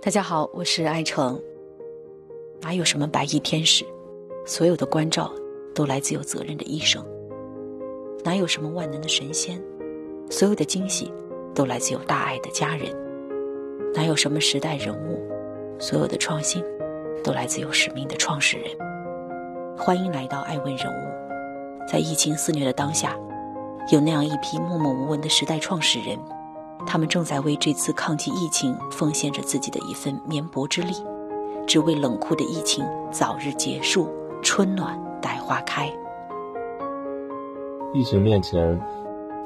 大家好，我是爱成。哪有什么白衣天使？所有的关照都来自有责任的医生。哪有什么万能的神仙？所有的惊喜都来自有大爱的家人。哪有什么时代人物？所有的创新都来自有使命的创始人。欢迎来到爱问人物。在疫情肆虐的当下，有那样一批默默无闻的时代创始人，他们正在为这次抗击疫情奉献着自己的一份绵薄之力，只为冷酷的疫情早日结束，春暖待花开。疫情面前，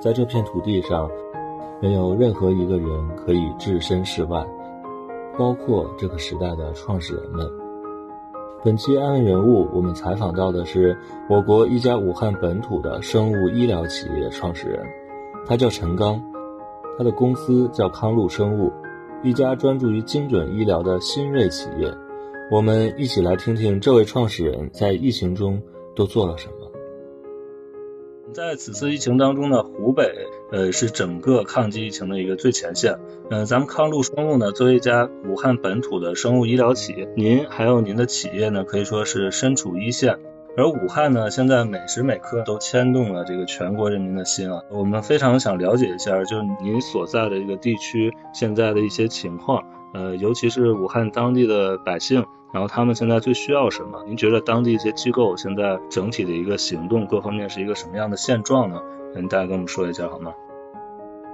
在这片土地上，没有任何一个人可以置身事外，包括这个时代的创始人们。本期安问人物，我们采访到的是我国一家武汉本土的生物医疗企业创始人，他叫陈刚，他的公司叫康路生物，一家专注于精准医疗的新锐企业。我们一起来听听这位创始人在疫情中都做了什么。在此次疫情当中呢，湖北呃是整个抗击疫情的一个最前线。嗯，咱们康路生物呢，作为一家武汉本土的生物医疗企业，您还有您的企业呢，可以说是身处一线。而武汉呢，现在每时每刻都牵动了这个全国人民的心啊。我们非常想了解一下，就是您所在的这个地区现在的一些情况，呃，尤其是武汉当地的百姓。然后他们现在最需要什么？您觉得当地一些机构现在整体的一个行动各方面是一个什么样的现状呢？您大概跟我们说一下好吗？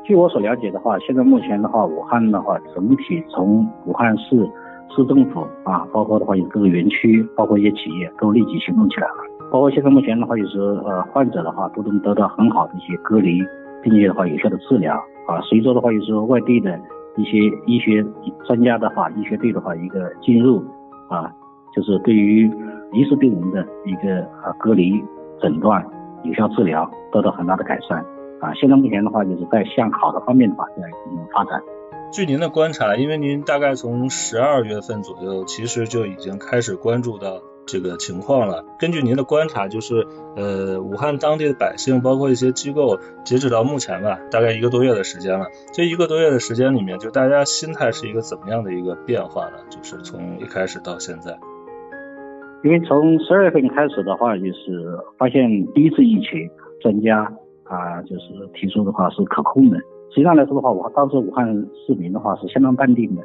据我所了解的话，现在目前的话，武汉的话整体从武汉市市政府啊，包括的话有各个园区，包括一些企业都立即行动起来了。包括现在目前的话，就是呃患者的话都能得到很好的一些隔离，并且的话有效的治疗啊。随着的话就是外地的一些医学专家的话，医学队的话一个进入。啊，就是对于疑似病人的一个啊隔离、诊断、有效治疗得到很大的改善啊。现在目前的话，就是在向好的方面的话在进行发展。据您的观察，因为您大概从十二月份左右，其实就已经开始关注到。这个情况了。根据您的观察，就是呃，武汉当地的百姓，包括一些机构，截止到目前吧，大概一个多月的时间了。这一个多月的时间里面，就大家心态是一个怎么样的一个变化呢？就是从一开始到现在。因为从十二月份开始的话，就是发现第一次疫情，专家啊，就是提出的话是可控的。实际上来说的话，我当时武汉市民的话是相当淡定的。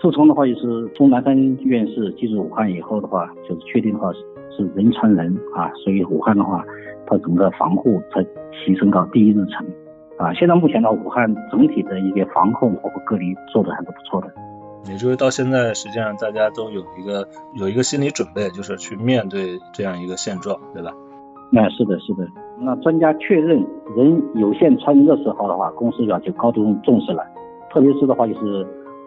自从的话就是从南山院士进入武汉以后的话，就是确定的话是是人传人啊，所以武汉的话，它整个防护才提升到第一日程啊。现在目前呢，武汉整体的一个防控包括隔离做的还是不错的。也就是到现在，实际上大家都有一个有一个心理准备，就是去面对这样一个现状，对吧？那是的，是的。那专家确认人有限参与的时候的话，公司要就高度重视了，特别是的话就是。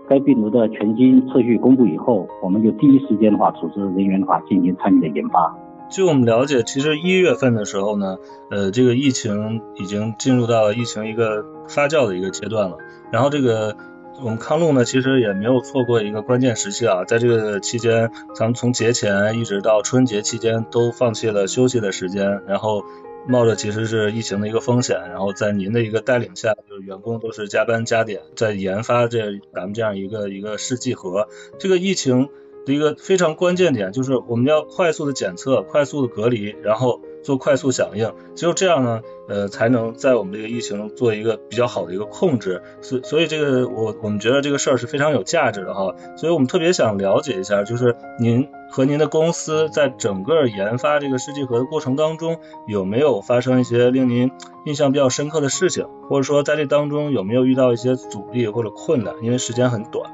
该病毒的全基因测序公布以后，我们就第一时间的话组织人员的话进行参与的研发。据我们了解，其实一月份的时候呢，呃，这个疫情已经进入到疫情一个发酵的一个阶段了。然后这个我们康路呢，其实也没有错过一个关键时期啊，在这个期间，咱们从节前一直到春节期间都放弃了休息的时间，然后。冒着其实是疫情的一个风险，然后在您的一个带领下，就是员工都是加班加点在研发这咱们这样一个一个试剂盒。这个疫情的一个非常关键点就是我们要快速的检测、快速的隔离，然后。做快速响应，只有这样呢，呃，才能在我们这个疫情做一个比较好的一个控制。所所以这个我我们觉得这个事儿是非常有价值的哈。所以我们特别想了解一下，就是您和您的公司在整个研发这个试剂盒的过程当中，有没有发生一些令您印象比较深刻的事情，或者说在这当中有没有遇到一些阻力或者困难？因为时间很短。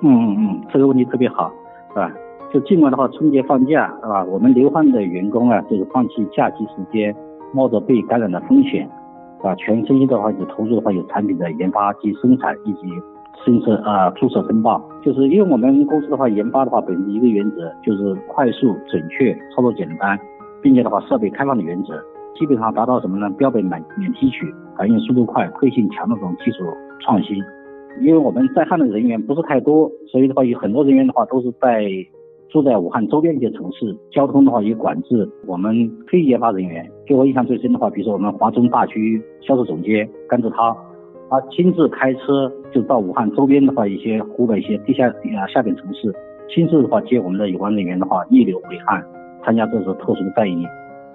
嗯嗯嗯，这个问题特别好，是吧？就尽管的话，春节放假，是吧？我们流汗的员工啊，就是放弃假期时间，冒着被感染的风险，啊，全身心的话就投入的话有产品的研发及生产以及申测啊注册申报。就是因为我们公司的话，研发的话本着一个原则，就是快速、准确、操作简单，并且的话设备开放的原则，基本上达到什么呢？标本免免提取，反应速度快、会性强的这种技术创新。因为我们在汉的人员不是太多，所以的话有很多人员的话都是在。住在武汉周边一些城市，交通的话也管制。我们非研发人员，给我印象最深的话，比如说我们华中大区销售总监甘志涛，他，亲自开车就到武汉周边的话，一些湖北一些地下啊下边城市，亲自的话接我们的有关人员的话，逆流回汉，参加这次特殊的战役。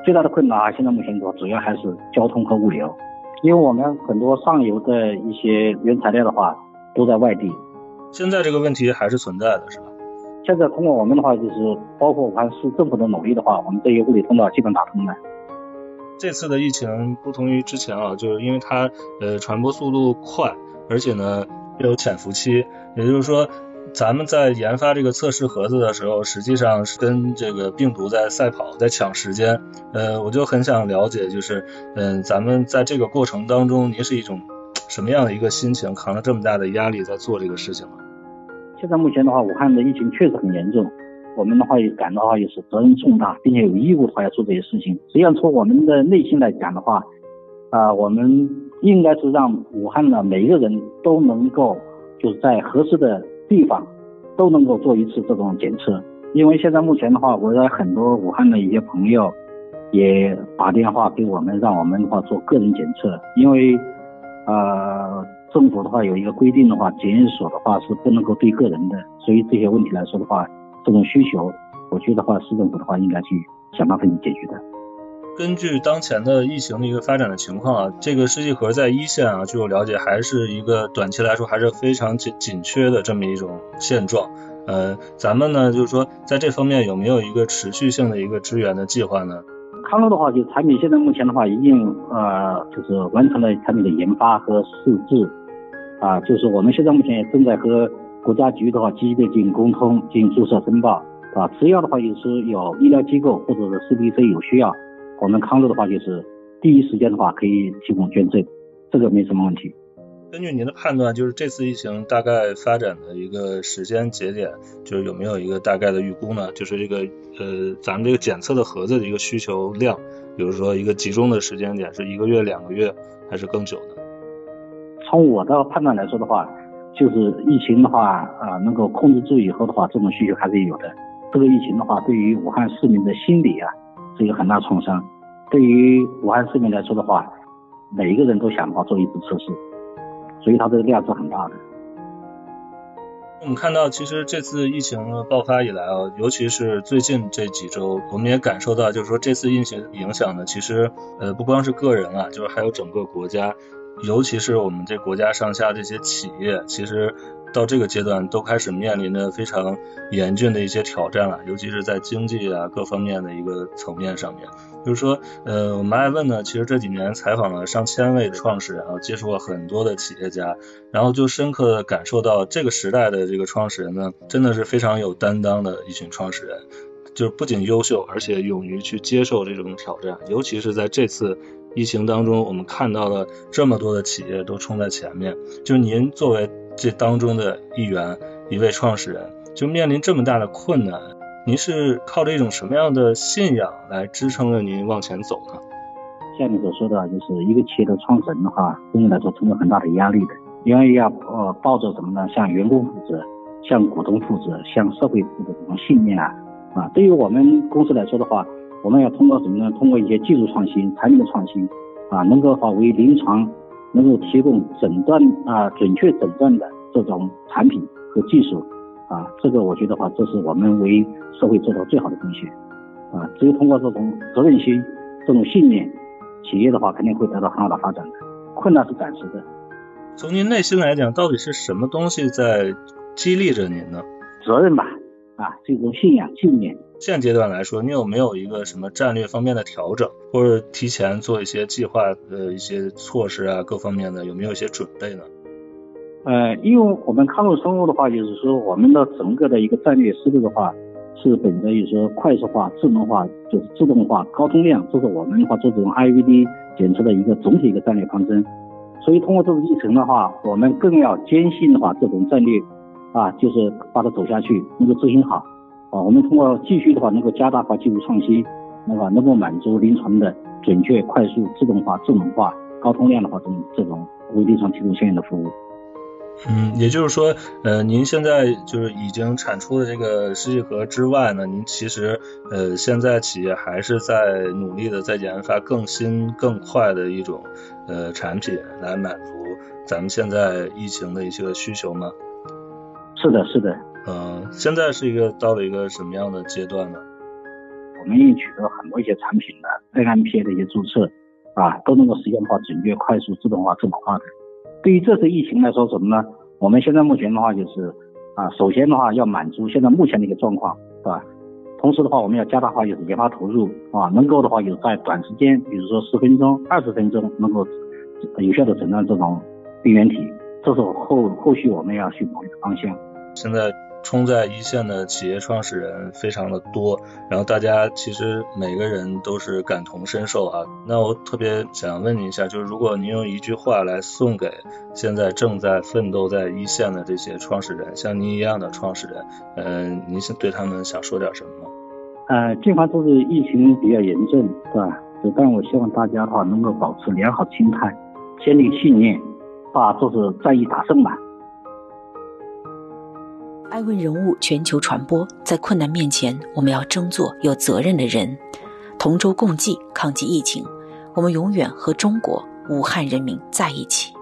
最大的困难啊，现在目前的话，主要还是交通和物流，因为我们很多上游的一些原材料的话都在外地。现在这个问题还是存在的，是吧？现在通过我们的话，就是包括武汉市政府的努力的话，我们这些物理通道基本打通了。这次的疫情不同于之前啊，就是因为它呃传播速度快，而且呢有潜伏期，也就是说咱们在研发这个测试盒子的时候，实际上是跟这个病毒在赛跑，在抢时间。呃，我就很想了解，就是嗯，咱们在这个过程当中，您是一种什么样的一个心情，扛着这么大的压力在做这个事情呢？现在目前的话，武汉的疫情确实很严重。我们的话也感到话也是责任重大，并且有义务的话要做这些事情。实际上从我们的内心来讲的话，啊，我们应该是让武汉的每一个人都能够就是在合适的地方都能够做一次这种检测。因为现在目前的话，我的很多武汉的一些朋友也打电话给我们，让我们的话做个人检测。因为呃政府的话有一个规定的话，检验所的话是不能够对个人的，所以这些问题来说的话。这种需求，我觉得话，市政府的话应该去想办法去解决的。根据当前的疫情的一个发展的情况啊，这个试剂盒在一线啊，据我了解，还是一个短期来说还是非常紧紧缺的这么一种现状。呃，咱们呢，就是说在这方面有没有一个持续性的一个支援的计划呢？康乐的话，就产品现在目前的话，已经呃，就是完成了产品的研发和试制啊，就是我们现在目前也正在和。国家局的话，积极的进行沟通，进行注册申报，啊，只要的话就是有医疗机构或者是 CDC 有需要，我们康乐的话就是第一时间的话可以提供捐赠，这个没什么问题。根据您的判断，就是这次疫情大概发展的一个时间节点，就是有没有一个大概的预估呢？就是这个呃，咱们这个检测的盒子的一个需求量，比如说一个集中的时间点，是一个月、两个月，还是更久呢？从我的判断来说的话。就是疫情的话，啊，能够控制住以后的话，这种需求还是有的。这个疫情的话，对于武汉市民的心理啊，是一个很大创伤。对于武汉市民来说的话，每一个人都想好做一次测试，所以它这个量是很大的。我们看到，其实这次疫情爆发以来啊，尤其是最近这几周，我们也感受到，就是说这次疫情影响呢，其实呃不光是个人啊，就是还有整个国家。尤其是我们这国家上下这些企业，其实到这个阶段都开始面临着非常严峻的一些挑战了，尤其是在经济啊各方面的一个层面上面。就是说，呃，我们爱问呢，其实这几年采访了上千位的创始人，啊，接触了很多的企业家，然后就深刻的感受到这个时代的这个创始人呢，真的是非常有担当的一群创始人，就是不仅优秀，而且勇于去接受这种挑战，尤其是在这次。疫情当中，我们看到了这么多的企业都冲在前面。就您作为这当中的一员，一位创始人，就面临这么大的困难，您是靠着一种什么样的信仰来支撑着您往前走呢？像你所说的，就是一个企业的创始人的话，对你来说承受很大的压力的，因为要呃抱着什么呢？向员工负责，向股东负责，向社会负责这种信念啊啊！对于我们公司来说的话。我们要通过什么呢？通过一些技术创新、产品的创新，啊，能够话为临床能够提供诊断啊准确诊断的这种产品和技术，啊，这个我觉得话，这是我们为社会做到最好的贡献，啊，只有通过这种责任心、这种信念，企业的话肯定会得到很好的发展的。困难是暂时的。从您内心来讲，到底是什么东西在激励着您呢？责任吧，啊，这种信仰、信念。现阶段来说，你有没有一个什么战略方面的调整，或者提前做一些计划的一些措施啊，各方面的有没有一些准备呢？呃，因为我们康乐生物的话，就是说我们的整个的一个战略思路的话，是本着就是说快速化、智能化、就是自动化、高通量，这是我们的话做这种 IVD 检测的一个总体一个战略方针。所以通过这个历程的话，我们更要坚信的话这种战略啊，就是把它走下去，能够执行好。啊，我们通过继续的话，能够加大化技术创新，那么能够满足临床的准确、快速、自动化、智能化、高通量的话，这种这种为临床提供相应的服务。嗯，也就是说，呃，您现在就是已经产出的这个试剂盒之外呢，您其实呃现在企业还是在努力的在研发更新更快的一种呃产品，来满足咱们现在疫情的一些需求吗？是的，是的。嗯，现在是一个到了一个什么样的阶段呢？我们已经取得很多一些产品的 NMPA 的一些注册，啊，都能够实现化、准确、快速、自动化、自动化的。对于这次疫情来说，什么呢？我们现在目前的话就是，啊，首先的话要满足现在目前的一个状况，是吧？同时的话，我们要加大化就是研发投入，啊，能够的话有在短时间，比如说十分钟、二十分钟，能够有效的诊断这种病原体，这是后后续我们要去努力的方向。现在。冲在一线的企业创始人非常的多，然后大家其实每个人都是感同身受啊。那我特别想问您一下，就是如果您用一句话来送给现在正在奋斗在一线的这些创始人，像您一样的创始人，嗯，您是对他们想说点什么吗？呃，尽管这是疫情比较严重，是吧？但我希望大家的话能够保持良好心态，坚定信念，把这是战役打胜吧。爱问人物全球传播，在困难面前，我们要争做有责任的人，同舟共济抗击疫情。我们永远和中国武汉人民在一起。